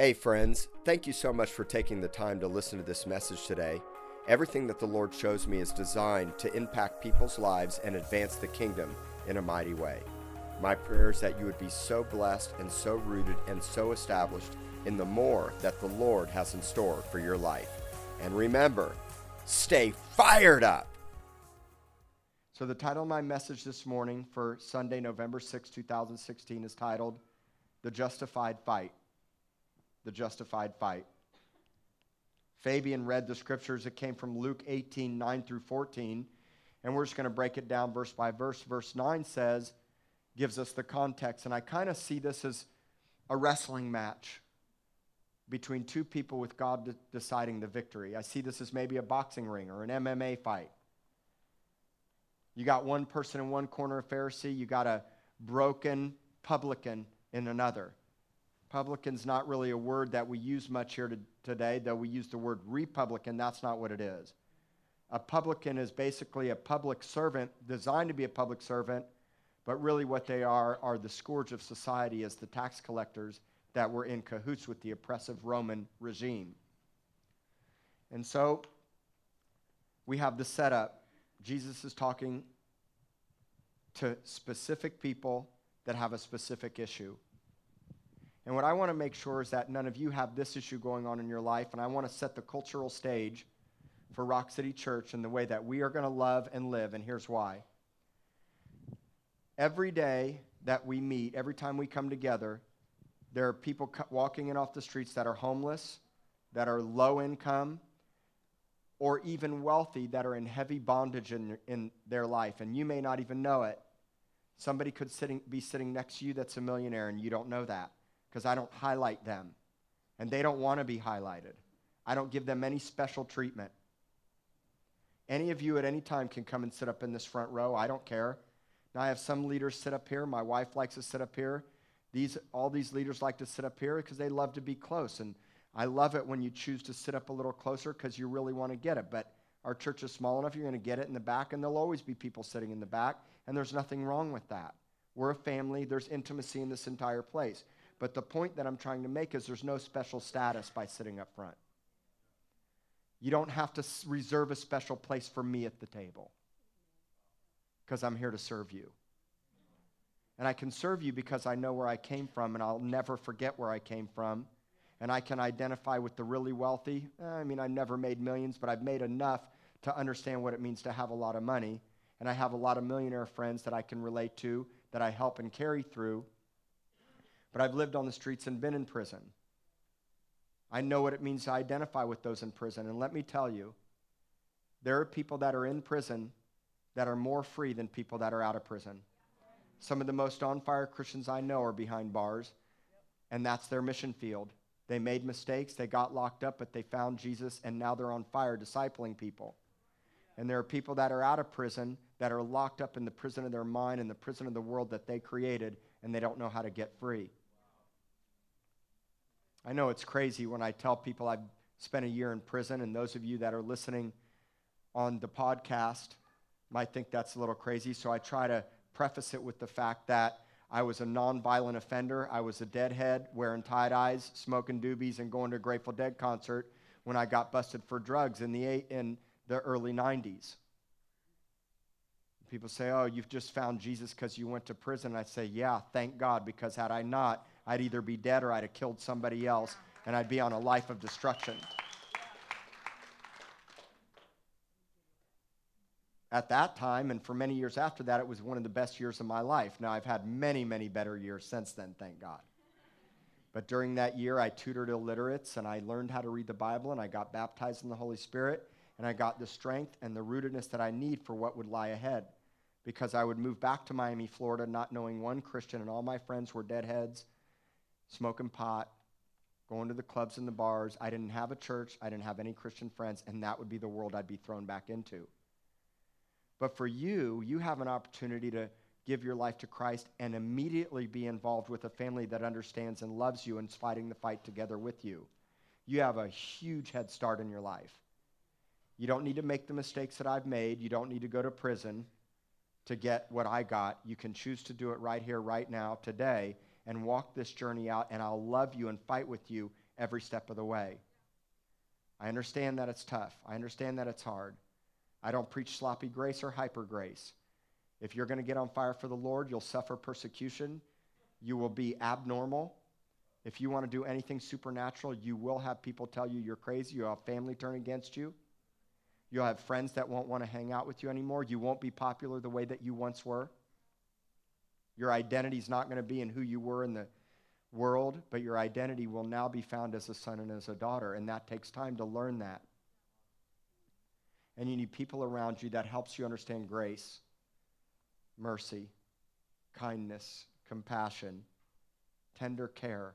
Hey, friends, thank you so much for taking the time to listen to this message today. Everything that the Lord shows me is designed to impact people's lives and advance the kingdom in a mighty way. My prayer is that you would be so blessed and so rooted and so established in the more that the Lord has in store for your life. And remember, stay fired up. So, the title of my message this morning for Sunday, November 6, 2016, is titled The Justified Fight the justified fight. Fabian read the scriptures. It came from Luke 18, 9 through 14. And we're just going to break it down verse by verse. Verse 9 says, gives us the context. And I kind of see this as a wrestling match between two people with God de- deciding the victory. I see this as maybe a boxing ring or an MMA fight. You got one person in one corner, a Pharisee. You got a broken publican in another. Publican's not really a word that we use much here to, today, though we use the word republican. That's not what it is. A publican is basically a public servant, designed to be a public servant, but really what they are are the scourge of society as the tax collectors that were in cahoots with the oppressive Roman regime. And so we have the setup. Jesus is talking to specific people that have a specific issue. And what I want to make sure is that none of you have this issue going on in your life. And I want to set the cultural stage for Rock City Church in the way that we are going to love and live. And here's why. Every day that we meet, every time we come together, there are people walking in off the streets that are homeless, that are low income, or even wealthy that are in heavy bondage in, in their life. And you may not even know it. Somebody could sitting, be sitting next to you that's a millionaire, and you don't know that because I don't highlight them. And they don't want to be highlighted. I don't give them any special treatment. Any of you at any time can come and sit up in this front row. I don't care. Now, I have some leaders sit up here. My wife likes to sit up here. These, all these leaders like to sit up here because they love to be close. And I love it when you choose to sit up a little closer because you really want to get it. But our church is small enough, you're going to get it in the back, and there'll always be people sitting in the back, and there's nothing wrong with that. We're a family, there's intimacy in this entire place. But the point that I'm trying to make is there's no special status by sitting up front. You don't have to reserve a special place for me at the table because I'm here to serve you. And I can serve you because I know where I came from and I'll never forget where I came from. And I can identify with the really wealthy. Eh, I mean, I never made millions, but I've made enough to understand what it means to have a lot of money. And I have a lot of millionaire friends that I can relate to, that I help and carry through but I've lived on the streets and been in prison. I know what it means to identify with those in prison. And let me tell you, there are people that are in prison that are more free than people that are out of prison. Some of the most on fire Christians I know are behind bars, and that's their mission field. They made mistakes, they got locked up, but they found Jesus, and now they're on fire discipling people. And there are people that are out of prison that are locked up in the prison of their mind and the prison of the world that they created, and they don't know how to get free. I know it's crazy when I tell people I've spent a year in prison, and those of you that are listening on the podcast might think that's a little crazy. So I try to preface it with the fact that I was a nonviolent offender. I was a deadhead wearing tie dyes, smoking doobies, and going to a Grateful Dead concert when I got busted for drugs in the, in the early 90s. People say, Oh, you've just found Jesus because you went to prison. I say, Yeah, thank God, because had I not, I'd either be dead or I'd have killed somebody else, and I'd be on a life of destruction. At that time, and for many years after that, it was one of the best years of my life. Now, I've had many, many better years since then, thank God. But during that year, I tutored illiterates and I learned how to read the Bible and I got baptized in the Holy Spirit and I got the strength and the rootedness that I need for what would lie ahead. Because I would move back to Miami, Florida, not knowing one Christian, and all my friends were deadheads smoking pot, going to the clubs and the bars. I didn't have a church. I didn't have any Christian friends, and that would be the world I'd be thrown back into. But for you, you have an opportunity to give your life to Christ and immediately be involved with a family that understands and loves you and is fighting the fight together with you. You have a huge head start in your life. You don't need to make the mistakes that I've made. You don't need to go to prison to get what I got. You can choose to do it right here, right now, today, and walk this journey out, and I'll love you and fight with you every step of the way. I understand that it's tough. I understand that it's hard. I don't preach sloppy grace or hyper grace. If you're going to get on fire for the Lord, you'll suffer persecution. You will be abnormal. If you want to do anything supernatural, you will have people tell you you're crazy. You'll have family turn against you. You'll have friends that won't want to hang out with you anymore. You won't be popular the way that you once were. Your identity is not going to be in who you were in the world, but your identity will now be found as a son and as a daughter, and that takes time to learn that. And you need people around you that helps you understand grace, mercy, kindness, compassion, tender care,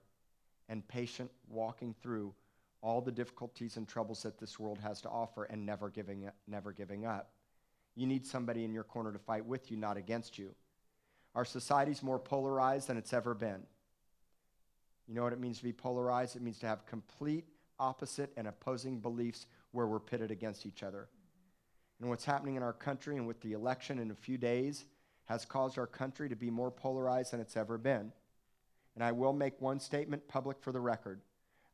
and patient walking through all the difficulties and troubles that this world has to offer and never giving, never giving up. You need somebody in your corner to fight with you, not against you. Our society's more polarized than it's ever been. You know what it means to be polarized? It means to have complete opposite and opposing beliefs where we're pitted against each other. And what's happening in our country and with the election in a few days has caused our country to be more polarized than it's ever been. And I will make one statement public for the record.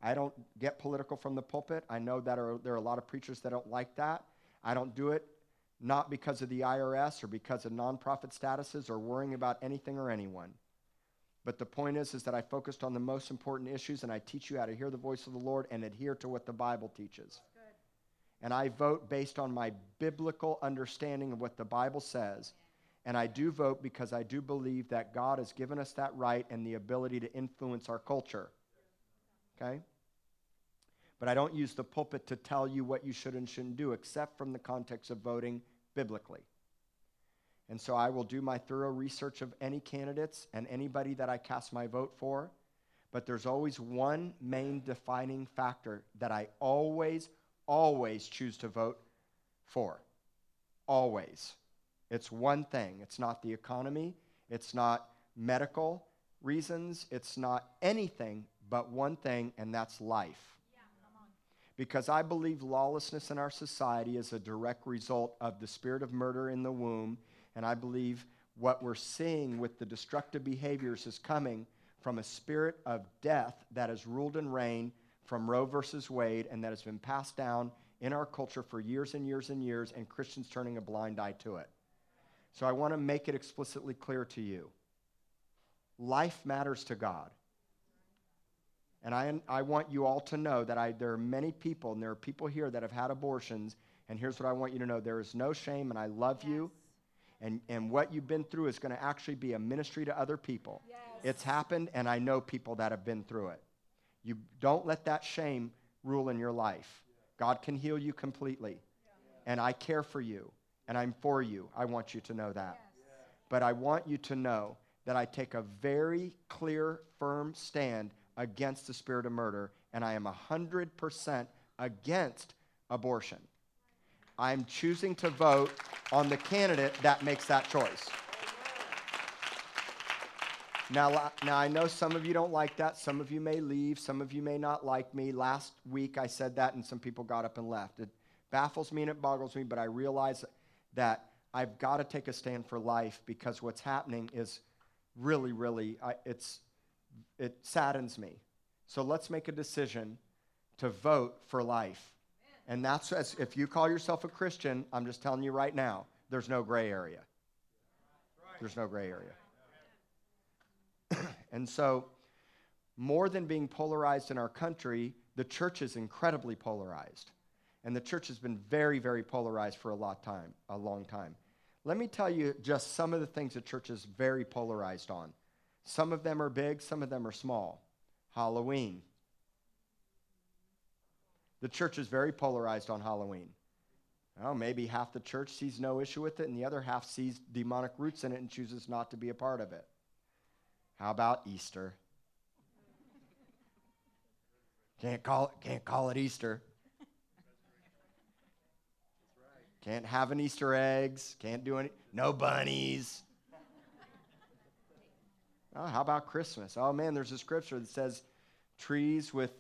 I don't get political from the pulpit. I know that are, there are a lot of preachers that don't like that. I don't do it not because of the IRS or because of nonprofit statuses or worrying about anything or anyone. But the point is, is that I focused on the most important issues and I teach you how to hear the voice of the Lord and adhere to what the Bible teaches. Good. And I vote based on my biblical understanding of what the Bible says. And I do vote because I do believe that God has given us that right and the ability to influence our culture. Okay? But I don't use the pulpit to tell you what you should and shouldn't do, except from the context of voting biblically. And so I will do my thorough research of any candidates and anybody that I cast my vote for. But there's always one main defining factor that I always, always choose to vote for. Always. It's one thing. It's not the economy, it's not medical reasons, it's not anything but one thing, and that's life. Because I believe lawlessness in our society is a direct result of the spirit of murder in the womb and I believe what we're seeing with the destructive behaviors is coming from a spirit of death that has ruled and reigned from Roe versus Wade and that has been passed down in our culture for years and years and years, and Christians turning a blind eye to it. So I want to make it explicitly clear to you life matters to God. And I, I want you all to know that I, there are many people, and there are people here that have had abortions. And here's what I want you to know there is no shame, and I love yes. you and, and what you've been through is going to actually be a ministry to other people. Yes. It's happened, and I know people that have been through it. You don't let that shame rule in your life. God can heal you completely. And I care for you, and I'm for you. I want you to know that. But I want you to know that I take a very clear, firm stand against the spirit of murder, and I am 100% against abortion. I'm choosing to vote on the candidate that makes that choice. Now, now, I know some of you don't like that. Some of you may leave. Some of you may not like me. Last week I said that, and some people got up and left. It baffles me and it boggles me, but I realize that I've got to take a stand for life because what's happening is really, really, I, it's, it saddens me. So let's make a decision to vote for life. And that's as, if you call yourself a Christian, I'm just telling you right now, there's no gray area. There's no gray area. and so, more than being polarized in our country, the church is incredibly polarized. And the church has been very, very polarized for a lot time, a long time. Let me tell you just some of the things the church is very polarized on. Some of them are big, some of them are small. Halloween, the church is very polarized on Halloween. Well, maybe half the church sees no issue with it, and the other half sees demonic roots in it and chooses not to be a part of it. How about Easter? Can't call it, can't call it Easter. Can't have an Easter eggs. Can't do any. No bunnies. Oh, how about Christmas? Oh man, there's a scripture that says trees with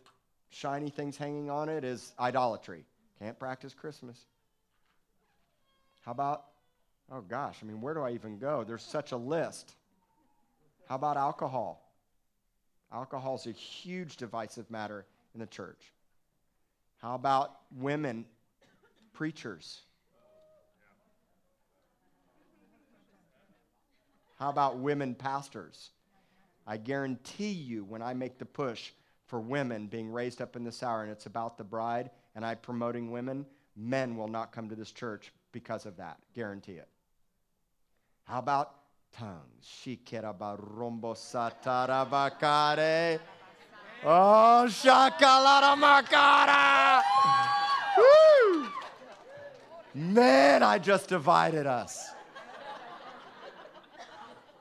shiny things hanging on it is idolatry. Can't practice Christmas. How about, oh gosh, I mean, where do I even go? There's such a list. How about alcohol? Alcohol is a huge divisive matter in the church? How about women preachers? How about women pastors? I guarantee you, when I make the push for women being raised up in this hour and it's about the bride and I promoting women, men will not come to this church because of that. Guarantee it. How about tongues? Shikerabarombo satarabakare. Oh. Woo! Man, I just divided us.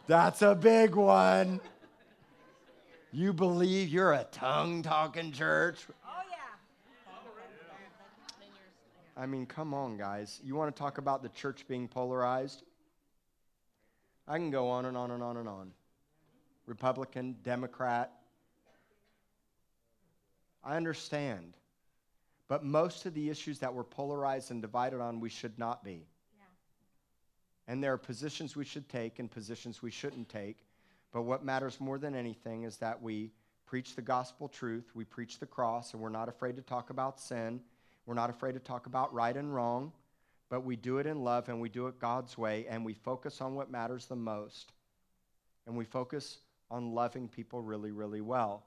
That's a big one. You believe you're a tongue talking church? Oh, yeah. I mean, come on, guys. You want to talk about the church being polarized? I can go on and on and on and on. Republican, Democrat. I understand. But most of the issues that we're polarized and divided on, we should not be. Yeah. And there are positions we should take and positions we shouldn't take. But what matters more than anything is that we preach the gospel truth, we preach the cross, and we're not afraid to talk about sin. We're not afraid to talk about right and wrong, but we do it in love and we do it God's way, and we focus on what matters the most. And we focus on loving people really, really well.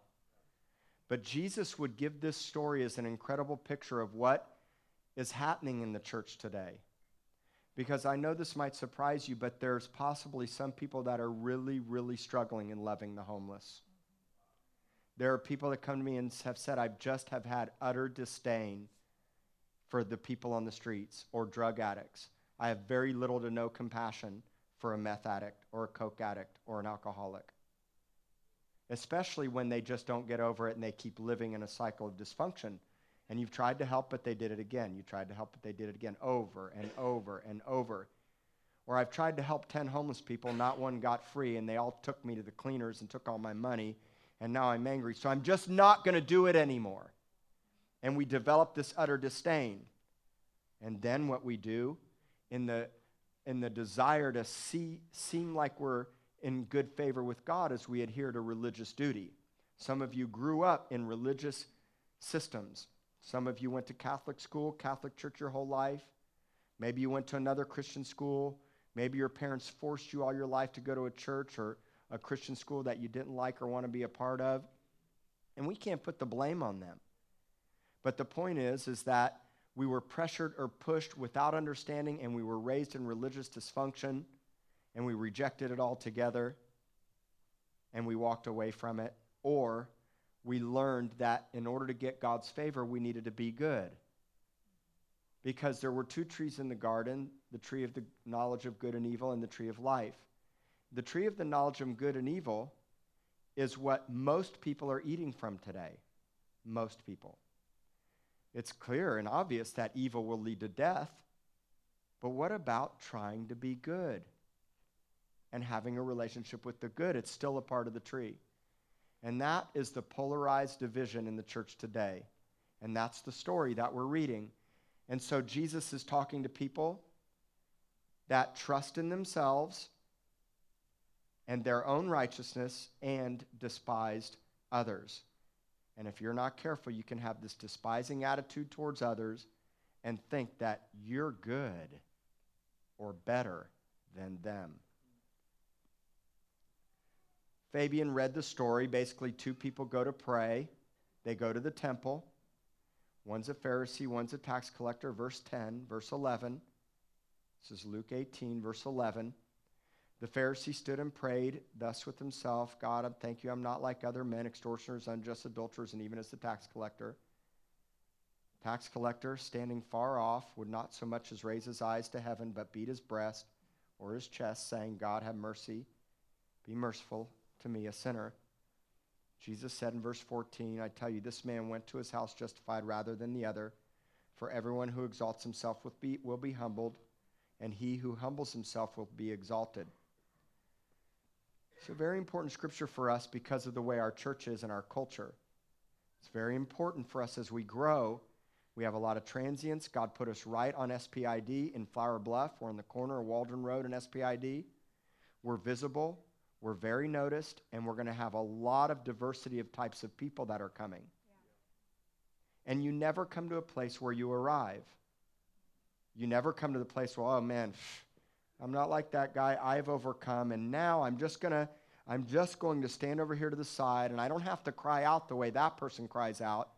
But Jesus would give this story as an incredible picture of what is happening in the church today because I know this might surprise you, but there's possibly some people that are really, really struggling in loving the homeless. There are people that come to me and have said, I just have had utter disdain for the people on the streets or drug addicts. I have very little to no compassion for a meth addict or a coke addict or an alcoholic. Especially when they just don't get over it and they keep living in a cycle of dysfunction and you've tried to help, but they did it again. You tried to help, but they did it again, over and over and over. Or I've tried to help 10 homeless people, not one got free, and they all took me to the cleaners and took all my money, and now I'm angry. So I'm just not going to do it anymore. And we develop this utter disdain. And then what we do in the, in the desire to see, seem like we're in good favor with God is we adhere to religious duty. Some of you grew up in religious systems. Some of you went to Catholic school, Catholic church your whole life. Maybe you went to another Christian school. Maybe your parents forced you all your life to go to a church or a Christian school that you didn't like or want to be a part of. And we can't put the blame on them. But the point is is that we were pressured or pushed without understanding and we were raised in religious dysfunction and we rejected it altogether and we walked away from it or we learned that in order to get God's favor, we needed to be good. Because there were two trees in the garden the tree of the knowledge of good and evil, and the tree of life. The tree of the knowledge of good and evil is what most people are eating from today. Most people. It's clear and obvious that evil will lead to death. But what about trying to be good and having a relationship with the good? It's still a part of the tree. And that is the polarized division in the church today. And that's the story that we're reading. And so Jesus is talking to people that trust in themselves and their own righteousness and despised others. And if you're not careful, you can have this despising attitude towards others and think that you're good or better than them. Fabian read the story. Basically, two people go to pray. They go to the temple. One's a Pharisee, one's a tax collector. Verse 10, verse 11. This is Luke 18, verse 11. The Pharisee stood and prayed thus with himself God, I thank you, I'm not like other men, extortioners, unjust adulterers, and even as the tax collector. Tax collector, standing far off, would not so much as raise his eyes to heaven, but beat his breast or his chest, saying, God, have mercy, be merciful to me, a sinner. Jesus said in verse 14, I tell you, this man went to his house justified rather than the other. For everyone who exalts himself will be, humbled, and he who humbles himself will be exalted. It's a very important scripture for us because of the way our church is and our culture. It's very important for us as we grow. We have a lot of transients. God put us right on SPID in Flour Bluff. We're in the corner of Waldron Road and SPID. We're visible. We're very noticed, and we're going to have a lot of diversity of types of people that are coming. And you never come to a place where you arrive. You never come to the place where, oh man, I'm not like that guy. I've overcome, and now I'm just gonna, I'm just going to stand over here to the side, and I don't have to cry out the way that person cries out.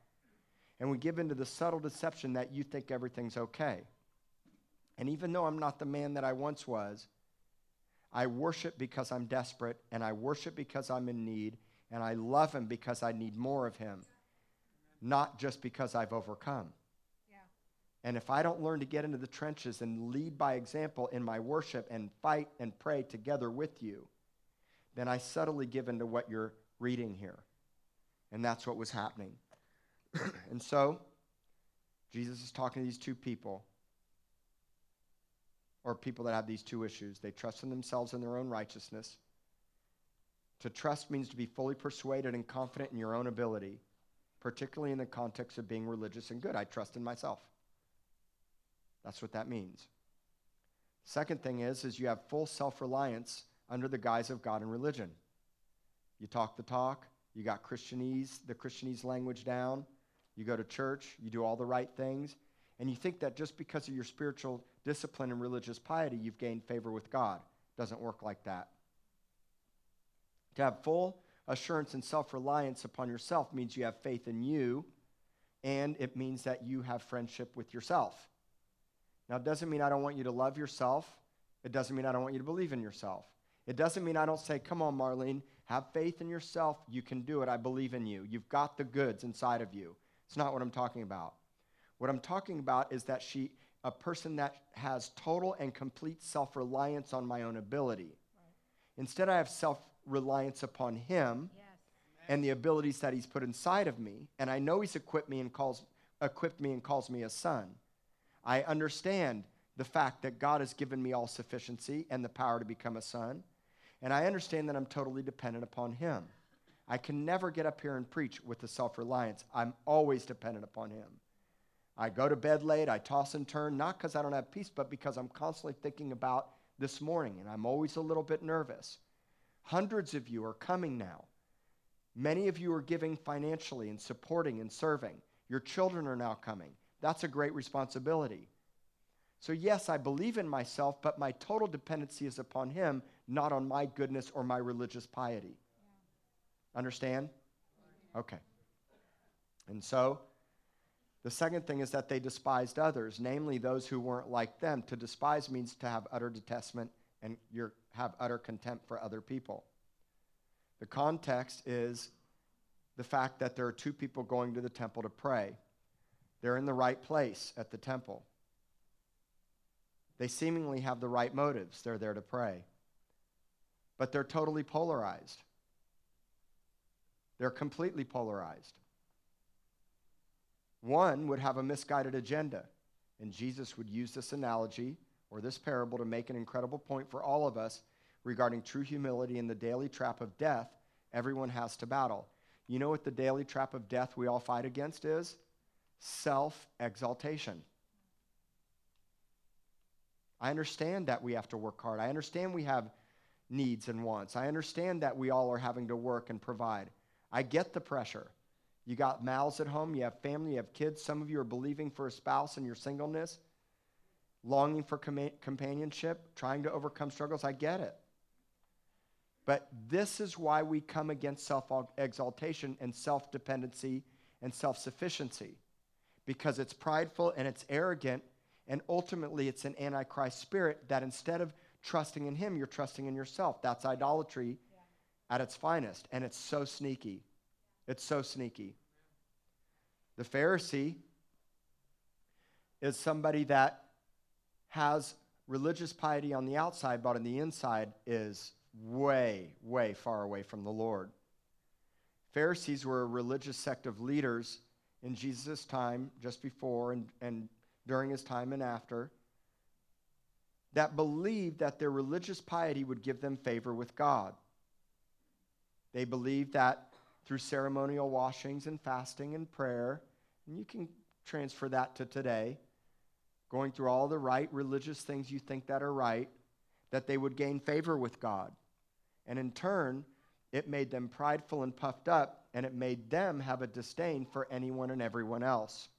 And we give into the subtle deception that you think everything's okay. And even though I'm not the man that I once was, I worship because I'm desperate, and I worship because I'm in need, and I love him because I need more of him, not just because I've overcome. Yeah. And if I don't learn to get into the trenches and lead by example in my worship and fight and pray together with you, then I subtly give into what you're reading here. And that's what was happening. and so, Jesus is talking to these two people or people that have these two issues. They trust in themselves and their own righteousness. To trust means to be fully persuaded and confident in your own ability, particularly in the context of being religious and good. I trust in myself. That's what that means. Second thing is, is you have full self-reliance under the guise of God and religion. You talk the talk, you got Christianese, the Christianese language down, you go to church, you do all the right things, and you think that just because of your spiritual discipline and religious piety, you've gained favor with God. Doesn't work like that. To have full assurance and self reliance upon yourself means you have faith in you, and it means that you have friendship with yourself. Now, it doesn't mean I don't want you to love yourself. It doesn't mean I don't want you to believe in yourself. It doesn't mean I don't say, Come on, Marlene, have faith in yourself. You can do it. I believe in you. You've got the goods inside of you. It's not what I'm talking about. What I'm talking about is that she a person that has total and complete self reliance on my own ability. Right. Instead, I have self reliance upon Him yes. and the abilities that He's put inside of me, and I know He's equipped me and calls equipped me and calls me a son. I understand the fact that God has given me all sufficiency and the power to become a son, and I understand that I'm totally dependent upon Him. I can never get up here and preach with the self reliance. I'm always dependent upon Him. I go to bed late, I toss and turn, not because I don't have peace, but because I'm constantly thinking about this morning, and I'm always a little bit nervous. Hundreds of you are coming now. Many of you are giving financially and supporting and serving. Your children are now coming. That's a great responsibility. So, yes, I believe in myself, but my total dependency is upon Him, not on my goodness or my religious piety. Yeah. Understand? Okay. And so, the second thing is that they despised others, namely those who weren't like them. To despise means to have utter detestment and you have utter contempt for other people. The context is the fact that there are two people going to the temple to pray. They're in the right place at the temple. They seemingly have the right motives. They're there to pray. But they're totally polarized. They're completely polarized. One would have a misguided agenda, and Jesus would use this analogy or this parable to make an incredible point for all of us regarding true humility and the daily trap of death everyone has to battle. You know what the daily trap of death we all fight against is? Self exaltation. I understand that we have to work hard. I understand we have needs and wants. I understand that we all are having to work and provide. I get the pressure. You got mouths at home, you have family, you have kids. Some of you are believing for a spouse in your singleness, longing for com- companionship, trying to overcome struggles. I get it. But this is why we come against self exaltation and self dependency and self sufficiency because it's prideful and it's arrogant, and ultimately it's an antichrist spirit that instead of trusting in Him, you're trusting in yourself. That's idolatry yeah. at its finest, and it's so sneaky. It's so sneaky. The Pharisee is somebody that has religious piety on the outside, but on the inside is way, way far away from the Lord. Pharisees were a religious sect of leaders in Jesus' time, just before and, and during his time and after, that believed that their religious piety would give them favor with God. They believed that through ceremonial washings and fasting and prayer. And you can transfer that to today. Going through all the right religious things you think that are right, that they would gain favor with God. And in turn, it made them prideful and puffed up and it made them have a disdain for anyone and everyone else.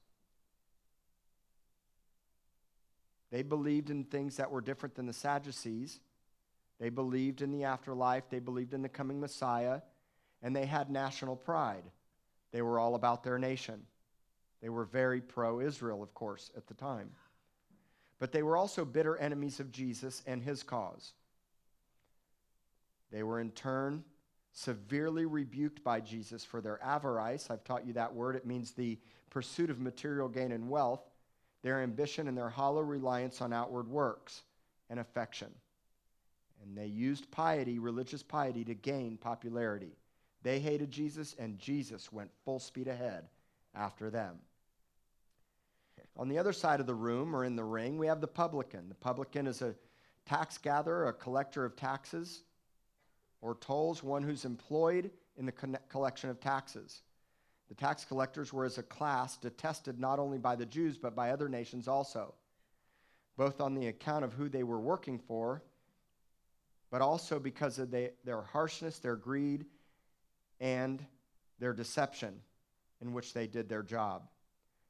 They believed in things that were different than the Sadducees. They believed in the afterlife, they believed in the coming Messiah, and they had national pride. They were all about their nation. They were very pro Israel, of course, at the time. But they were also bitter enemies of Jesus and his cause. They were in turn severely rebuked by Jesus for their avarice. I've taught you that word. It means the pursuit of material gain and wealth, their ambition, and their hollow reliance on outward works and affection. And they used piety, religious piety, to gain popularity. They hated Jesus, and Jesus went full speed ahead after them. On the other side of the room, or in the ring, we have the publican. The publican is a tax gatherer, a collector of taxes or tolls, one who's employed in the collection of taxes. The tax collectors were, as a class, detested not only by the Jews, but by other nations also, both on the account of who they were working for, but also because of they, their harshness, their greed, and their deception in which they did their job.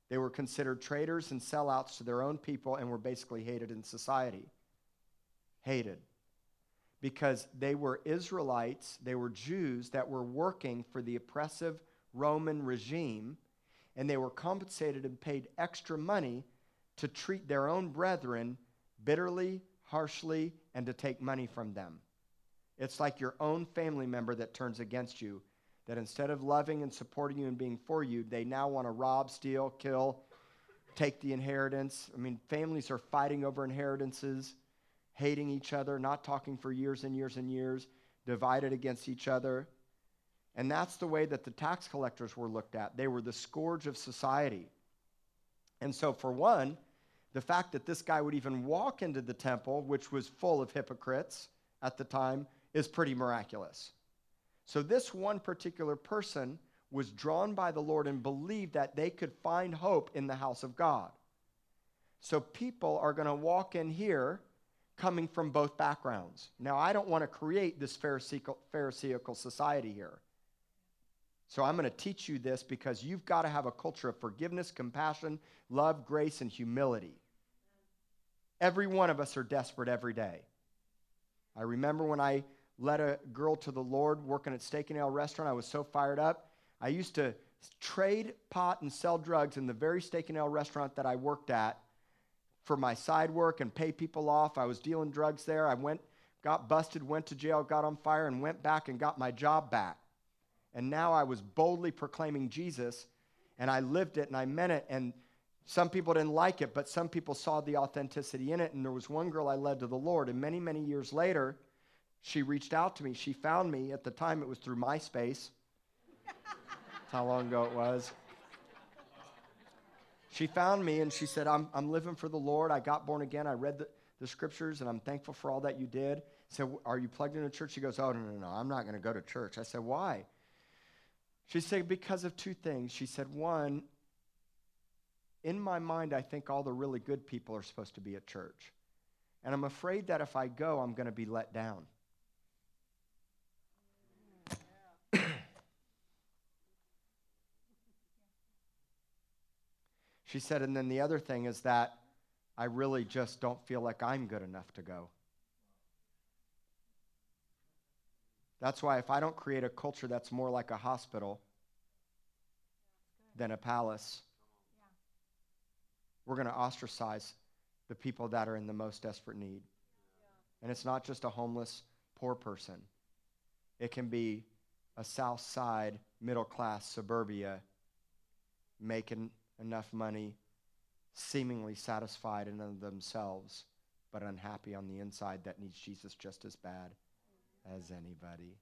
They were considered traitors and sellouts to their own people and were basically hated in society. Hated because they were Israelites, they were Jews that were working for the oppressive Roman regime, and they were compensated and paid extra money to treat their own brethren bitterly, harshly, and to take money from them. It's like your own family member that turns against you, that instead of loving and supporting you and being for you, they now want to rob, steal, kill, take the inheritance. I mean, families are fighting over inheritances hating each other, not talking for years and years and years, divided against each other. And that's the way that the tax collectors were looked at. They were the scourge of society. And so, for one, the fact that this guy would even walk into the temple, which was full of hypocrites at the time, is pretty miraculous. So, this one particular person was drawn by the Lord and believed that they could find hope in the house of God. So, people are going to walk in here coming from both backgrounds. Now, I don't want to create this Pharisaical, Pharisaical society here. So I'm going to teach you this because you've got to have a culture of forgiveness, compassion, love, grace, and humility. Every one of us are desperate every day. I remember when I led a girl to the Lord working at Steak and Ale restaurant, I was so fired up. I used to trade pot and sell drugs in the very Steak and Ale restaurant that I worked at for my side work and pay people off. I was dealing drugs there. I went, got busted, went to jail, got on fire, and went back and got my job back. And now I was boldly proclaiming Jesus, and I lived it and I meant it. And some people didn't like it, but some people saw the authenticity in it. And there was one girl I led to the Lord, and many, many years later, she reached out to me. She found me. At the time, it was through MySpace. That's how long ago it was. She found me and she said, I'm, I'm living for the Lord. I got born again. I read the, the scriptures and I'm thankful for all that you did. I said, Are you plugged into church? She goes, Oh, no, no, no. I'm not going to go to church. I said, Why? She said, Because of two things. She said, One, in my mind, I think all the really good people are supposed to be at church. And I'm afraid that if I go, I'm going to be let down. She said, and then the other thing is that I really just don't feel like I'm good enough to go. That's why if I don't create a culture that's more like a hospital than a palace, we're going to ostracize the people that are in the most desperate need. And it's not just a homeless, poor person, it can be a South Side, middle class suburbia making enough money, seemingly satisfied in themselves, but unhappy on the inside that needs Jesus just as bad as anybody.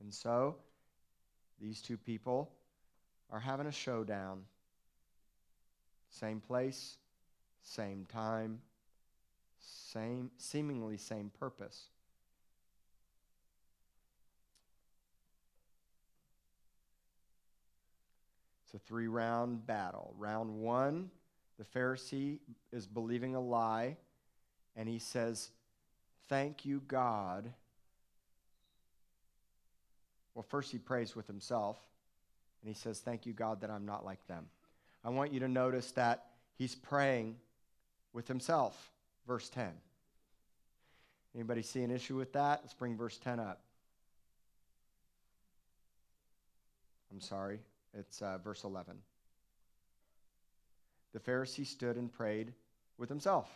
And so, these two people are having a showdown. Same place, same time, same seemingly same purpose. It's a three round battle. Round one, the Pharisee is believing a lie, and he says, Thank you, God, Well, first he prays with himself, and he says, Thank you, God, that I'm not like them. I want you to notice that he's praying with himself. Verse 10. Anybody see an issue with that? Let's bring verse 10 up. I'm sorry, it's uh, verse 11. The Pharisee stood and prayed with himself.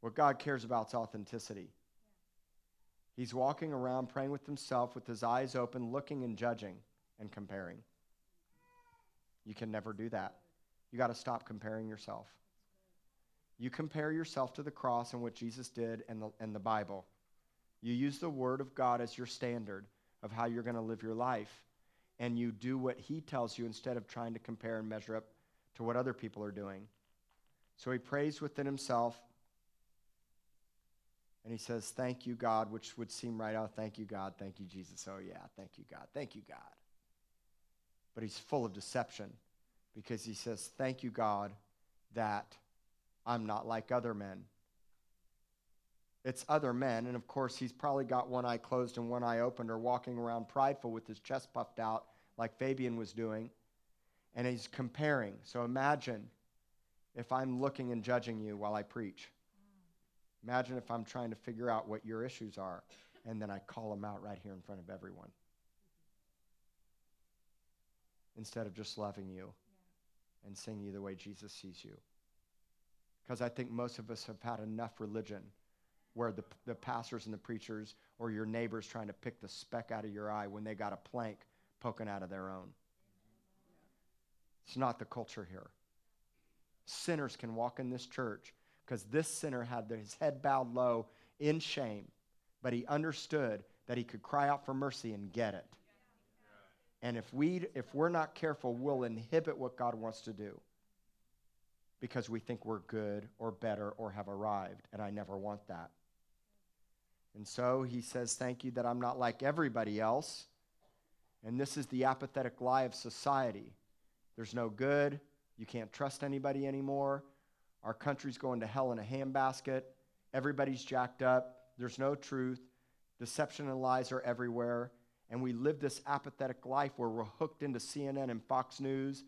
What God cares about is authenticity. He's walking around praying with himself with his eyes open, looking and judging and comparing. You can never do that. You got to stop comparing yourself. You compare yourself to the cross and what Jesus did and the, and the Bible. You use the Word of God as your standard of how you're going to live your life. And you do what He tells you instead of trying to compare and measure up to what other people are doing. So he prays within himself and he says, Thank you, God, which would seem right out. Thank you, God. Thank you, Jesus. Oh, yeah. Thank you, God. Thank you, God. But he's full of deception because he says, Thank you, God, that I'm not like other men. It's other men. And of course, he's probably got one eye closed and one eye open or walking around prideful with his chest puffed out like Fabian was doing. And he's comparing. So imagine if I'm looking and judging you while I preach. Imagine if I'm trying to figure out what your issues are, and then I call them out right here in front of everyone. Instead of just loving you and seeing you the way Jesus sees you. Because I think most of us have had enough religion where the, the pastors and the preachers or your neighbors trying to pick the speck out of your eye when they got a plank poking out of their own. It's not the culture here. Sinners can walk in this church because this sinner had his head bowed low in shame, but he understood that he could cry out for mercy and get it. And if we if we're not careful, we'll inhibit what God wants to do because we think we're good or better or have arrived, and I never want that. And so he says, "Thank you that I'm not like everybody else." And this is the apathetic lie of society. There's no good. You can't trust anybody anymore. Our country's going to hell in a handbasket. Everybody's jacked up. There's no truth. Deception and lies are everywhere. And we live this apathetic life where we're hooked into CNN and Fox News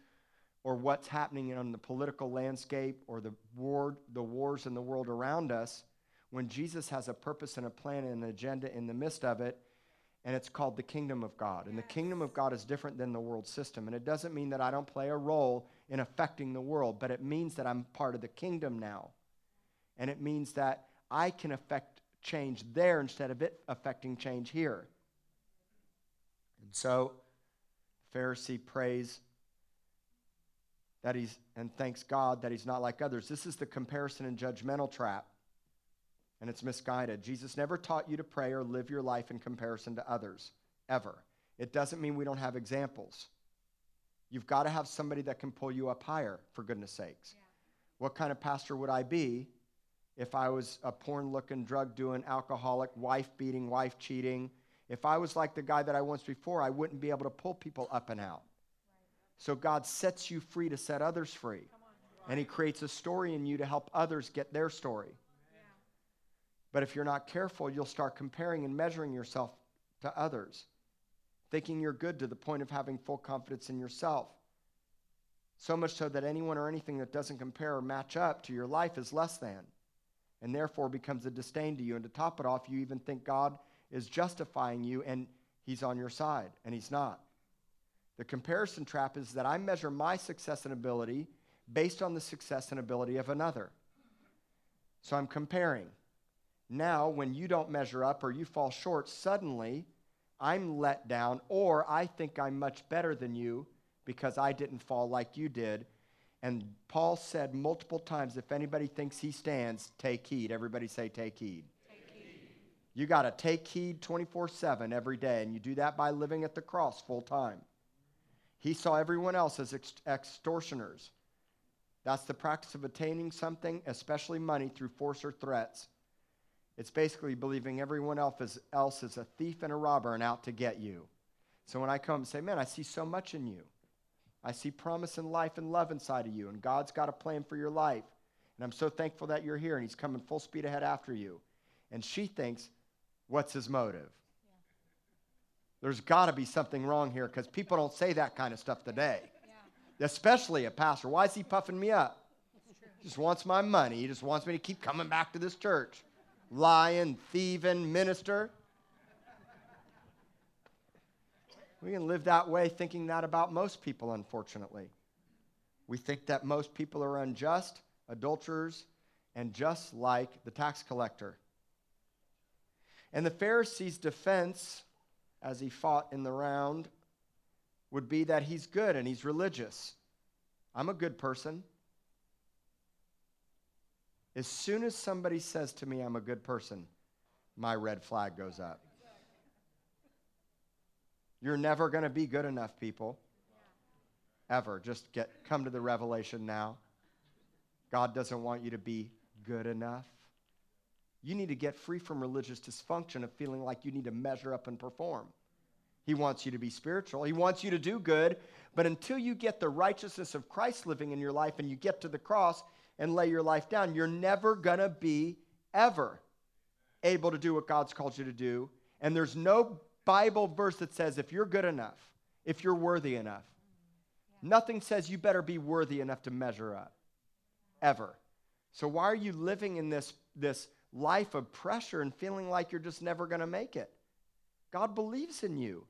or what's happening on the political landscape or the, war, the wars in the world around us when Jesus has a purpose and a plan and an agenda in the midst of it and it's called the kingdom of God. And the kingdom of God is different than the world system. And it doesn't mean that I don't play a role in affecting the world, but it means that I'm part of the kingdom now. And it means that I can affect change there instead of it affecting change here. And so, Pharisee prays that he's and thanks God that he's not like others. This is the comparison and judgmental trap. And it's misguided. Jesus never taught you to pray or live your life in comparison to others, ever. It doesn't mean we don't have examples. You've got to have somebody that can pull you up higher, for goodness sakes. Yeah. What kind of pastor would I be if I was a porn looking, drug doing, alcoholic, wife beating, wife cheating? If I was like the guy that I was before, I wouldn't be able to pull people up and out. So God sets you free to set others free. And He creates a story in you to help others get their story. But if you're not careful, you'll start comparing and measuring yourself to others thinking you're good to the point of having full confidence in yourself. So much so that anyone or anything that doesn't compare or match up to your life is less than, and therefore becomes a disdain to you. And to top it off, you even think God is justifying you and He's on your side, and He's not. The comparison trap is that I measure my success and ability based on the success and ability of another. So I'm comparing. Now, when you don't measure up or you fall short, suddenly, I'm let down, or I think I'm much better than you because I didn't fall like you did. And Paul said multiple times if anybody thinks he stands, take heed. Everybody say, take heed. Take heed. You got to take heed 24 7 every day, and you do that by living at the cross full time. He saw everyone else as extortioners. That's the practice of attaining something, especially money, through force or threats. It's basically believing everyone else is, else is a thief and a robber and out to get you. So when I come and say, Man, I see so much in you. I see promise and life and love inside of you, and God's got a plan for your life. And I'm so thankful that you're here, and He's coming full speed ahead after you. And she thinks, What's his motive? There's got to be something wrong here because people don't say that kind of stuff today, Yeah, especially a pastor. Why is he puffing me up? He just wants my money. He just wants me to keep coming back to this church. Lying, thieving, minister. We can live that way thinking that about most people, unfortunately. We think that most people are unjust, adulterers, and just like the tax collector. And the Pharisee's defense, as he fought in the round, would be that he's good and he's religious. I'm a good person. As soon as somebody says to me, I'm a good person, my red flag goes up. You're never going to be good enough, people. Ever. Just get come to the revelation now. God doesn't want you to be good enough. You need to get free from religious dysfunction of feeling like you need to measure up and perform. He wants you to be spiritual. He wants you to do good. But until you get the righteousness of Christ living in your life and you get to the cross and lay your life down, you're never going to be ever able to do what God's called you to do. And there's no Bible verse that says if you're good enough, if you're worthy enough, nothing says you better be worthy enough to measure up. Ever. So why are you living in this, this life of pressure and feeling like you're just never going to make it? God believes in you.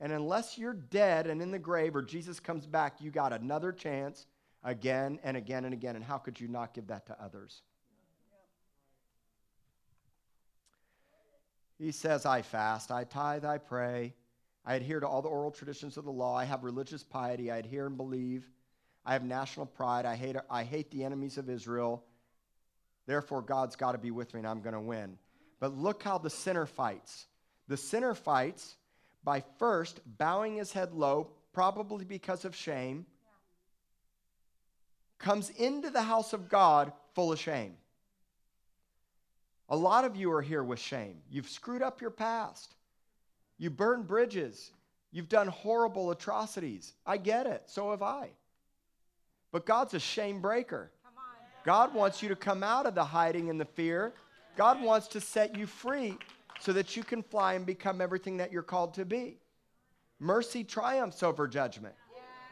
And unless you're dead and in the grave or Jesus comes back, you got another chance again and again and again. And how could you not give that to others? He says, I fast, I tithe, I pray, I adhere to all the oral traditions of the law, I have religious piety, I adhere and believe, I have national pride, I hate, I hate the enemies of Israel. Therefore, God's got to be with me and I'm going to win. But look how the sinner fights. The sinner fights by first bowing his head low, probably because of shame, comes into the house of God full of shame. A lot of you are here with shame. You've screwed up your past. You burned bridges. You've done horrible atrocities. I get it. So have I. But God's a shame breaker. God wants you to come out of the hiding and the fear. God wants to set you free so that you can fly and become everything that you're called to be. Mercy triumphs over judgment.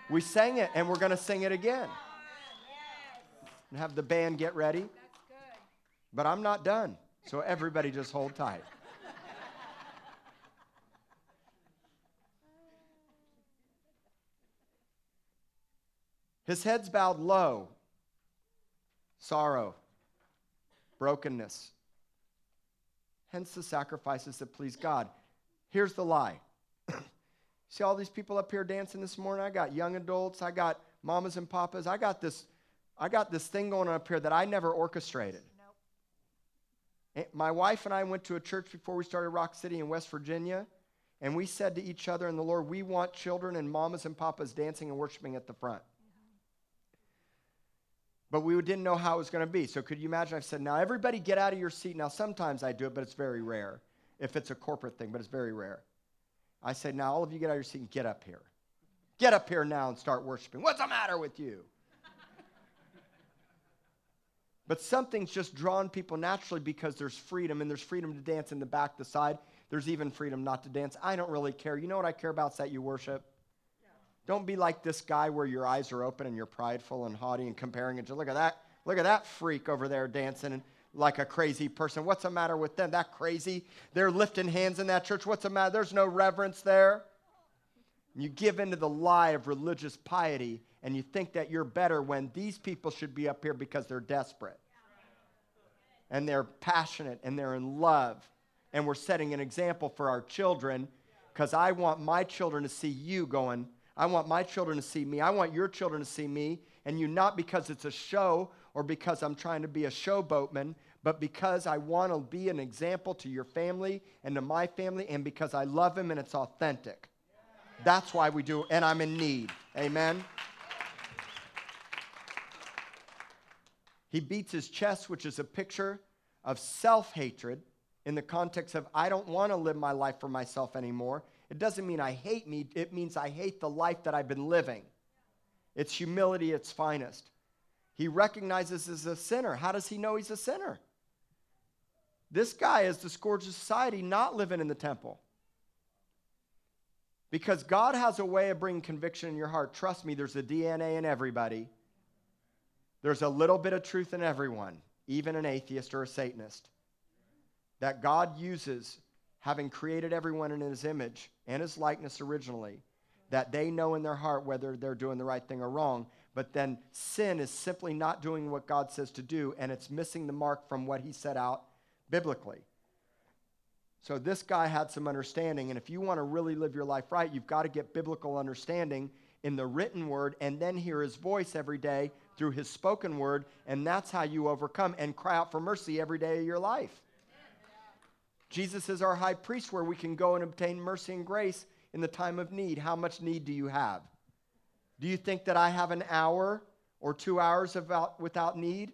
We sang it and we're going to sing it again. And have the band get ready. That's good. But I'm not done. So everybody just hold tight. His head's bowed low. Sorrow, brokenness. Hence the sacrifices that please God. Here's the lie. See all these people up here dancing this morning? I got young adults, I got mamas and papas. I got this I got this thing going on up here that I never orchestrated. Nope. My wife and I went to a church before we started Rock City in West Virginia, and we said to each other and the Lord, we want children and mamas and papas dancing and worshiping at the front. But we didn't know how it was going to be. So could you imagine? I've said, now everybody get out of your seat. Now sometimes I do it, but it's very rare. If it's a corporate thing, but it's very rare. I say, now all of you get out of your seat and get up here. Get up here now and start worshiping. What's the matter with you? But something's just drawn people naturally because there's freedom, and there's freedom to dance in the back, the side. There's even freedom not to dance. I don't really care. You know what I care about is that you worship. Don't be like this guy where your eyes are open and you're prideful and haughty and comparing it to look at that, look at that freak over there dancing and like a crazy person. What's the matter with them? That crazy? They're lifting hands in that church. What's the matter? There's no reverence there. You give into the lie of religious piety and you think that you're better when these people should be up here because they're desperate. And they're passionate and they're in love. And we're setting an example for our children because I want my children to see you going, I want my children to see me. I want your children to see me. And you not because it's a show or because I'm trying to be a showboatman, but because I want to be an example to your family and to my family and because I love him and it's authentic. That's why we do, and I'm in need. Amen. He beats his chest, which is a picture of self hatred in the context of I don't want to live my life for myself anymore. It doesn't mean I hate me, it means I hate the life that I've been living. It's humility at its finest. He recognizes as a sinner. How does he know he's a sinner? This guy is of society, not living in the temple. Because God has a way of bringing conviction in your heart. Trust me, there's a DNA in everybody. There's a little bit of truth in everyone, even an atheist or a Satanist, that God uses, having created everyone in his image and his likeness originally, that they know in their heart whether they're doing the right thing or wrong. But then sin is simply not doing what God says to do, and it's missing the mark from what he set out biblically. So this guy had some understanding, and if you want to really live your life right, you've got to get biblical understanding in the written word and then hear his voice every day through his spoken word, and that's how you overcome and cry out for mercy every day of your life. Jesus is our high priest where we can go and obtain mercy and grace in the time of need. How much need do you have? Do you think that I have an hour or two hours about, without need?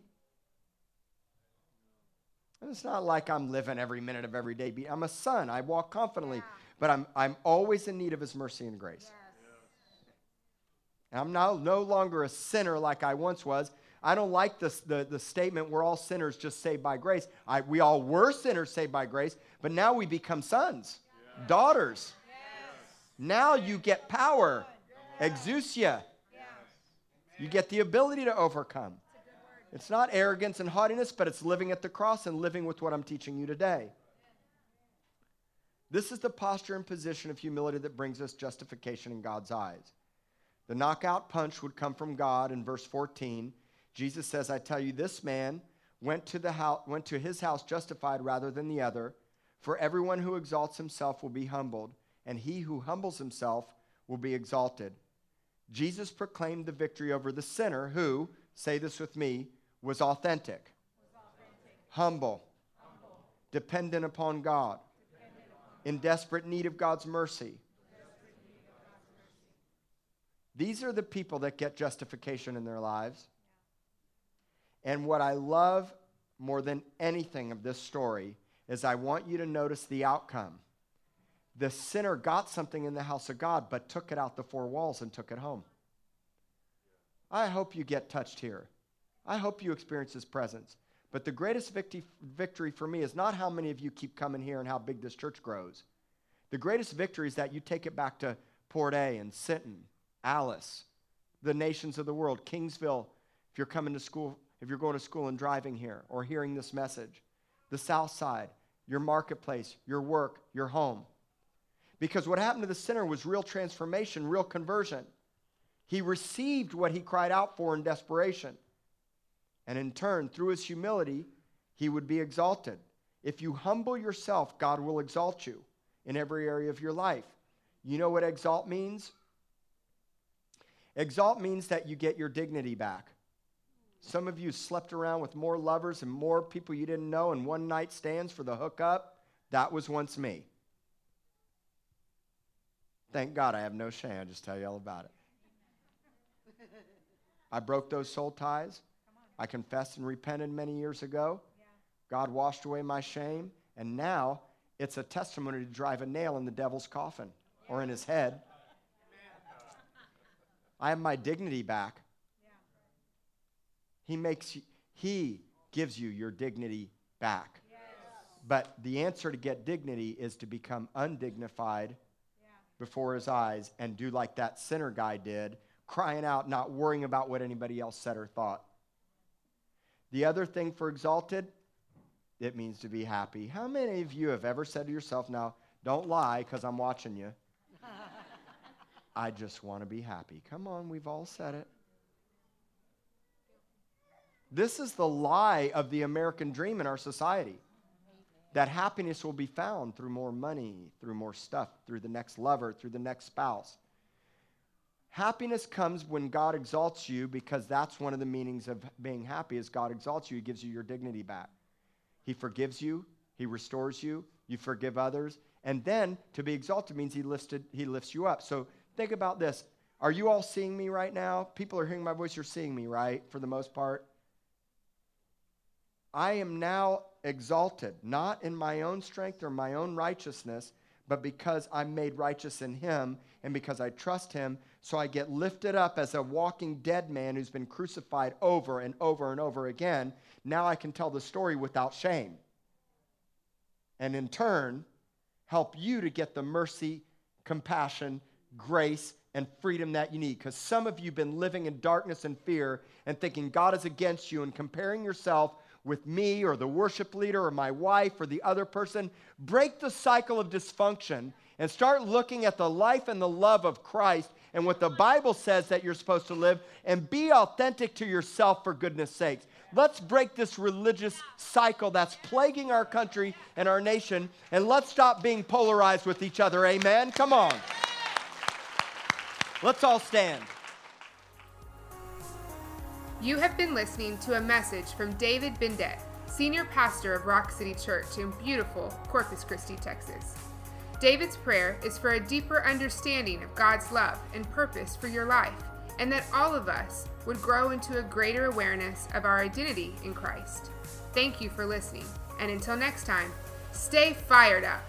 It's not like I'm living every minute of every day. I'm a son. I walk confidently, yeah. but I'm, I'm always in need of his mercy and grace. Yes. I'm now no longer a sinner like I once was. I don't like the, the statement we're all sinners just saved by grace. I, we all were sinners saved by grace, but now we become sons, yeah. daughters. Yes. Now you get power, exousia. You get the ability to overcome. It's not arrogance and haughtiness, but it's living at the cross and living with what I'm teaching you today. This is the posture and position of humility that brings us justification in God's eyes. The knockout punch would come from God in verse 14. Jesus says, I tell you, this man went to, the house, went to his house justified rather than the other. For everyone who exalts himself will be humbled, and he who humbles himself will be exalted. Jesus proclaimed the victory over the sinner who, say this with me, was authentic, was authentic. Humble, humble, dependent upon God, dependent upon in desperate need of God's mercy. These are the people that get justification in their lives. And what I love more than anything of this story is I want you to notice the outcome. The sinner got something in the house of God, but took it out the four walls and took it home. I hope you get touched here. I hope you experience his presence. But the greatest victory for me is not how many of you keep coming here and how big this church grows. The greatest victory is that you take it back to Port A and Sinton, Alice, the nations of the world, Kingsville, if you're coming to school, if you're going to school and driving here or hearing this message, the South Side, your marketplace, your work, your home. Because what happened to the sinner was real transformation, real conversion. He received what he cried out for in desperation. And in turn, through his humility, he would be exalted. If you humble yourself, God will exalt you in every area of your life. You know what exalt means? Exalt means that you get your dignity back. Some of you slept around with more lovers and more people you didn't know and one night stands for the hookup. That was once me. Thank God I have no shame. I'll just tell you all about it. I broke those soul ties. I confessed and repented many years ago. God washed away my shame, and now it's a testimony to drive a nail in the devil's coffin or in his head. I have my dignity back. Yeah. He makes you, he gives you your dignity back. Yes. But the answer to get dignity is to become undignified yeah. before his eyes and do like that sinner guy did, crying out, not worrying about what anybody else said or thought. The other thing for exalted, it means to be happy. How many of you have ever said to yourself, now, don't lie because I'm watching you? I just want to be happy. Come on, we've all said it. This is the lie of the American dream in our society that happiness will be found through more money, through more stuff, through the next lover, through the next spouse. Happiness comes when God exalts you because that's one of the meanings of being happy is God exalts you, he gives you your dignity back. He forgives you, he restores you, you forgive others, and then to be exalted means he lifted he lifts you up. So think about this. Are you all seeing me right now? People are hearing my voice, you're seeing me, right? For the most part. I am now exalted, not in my own strength or my own righteousness, but because I'm made righteous in him and because I trust him, so I get lifted up as a walking dead man who's been crucified over and over and over again. Now I can tell the story without shame. and in turn, help you to get the mercy, compassion, grace, and freedom that you need. Because some of you have been living in darkness and fear and thinking God is against you and comparing yourself with me or the worship leader or my wife or the other person. Break the cycle of dysfunction and start looking at the life and the love of Christ and what the Bible says that you're supposed to live and be authentic to yourself for goodness sakes. Let's break this religious cycle that's plaguing our country and our nation, and let's stop being polarized with each other. Amen? Come on. Let's all stand. You have been listening to a message from David Bindet, Senior Pastor of Rock City Church in beautiful Corpus Christi, Texas. David's prayer is for a deeper understanding of God's love and purpose for your life, and that all of us would grow into a greater awareness of our identity in Christ. Thank you for listening, and until next time, stay fired up.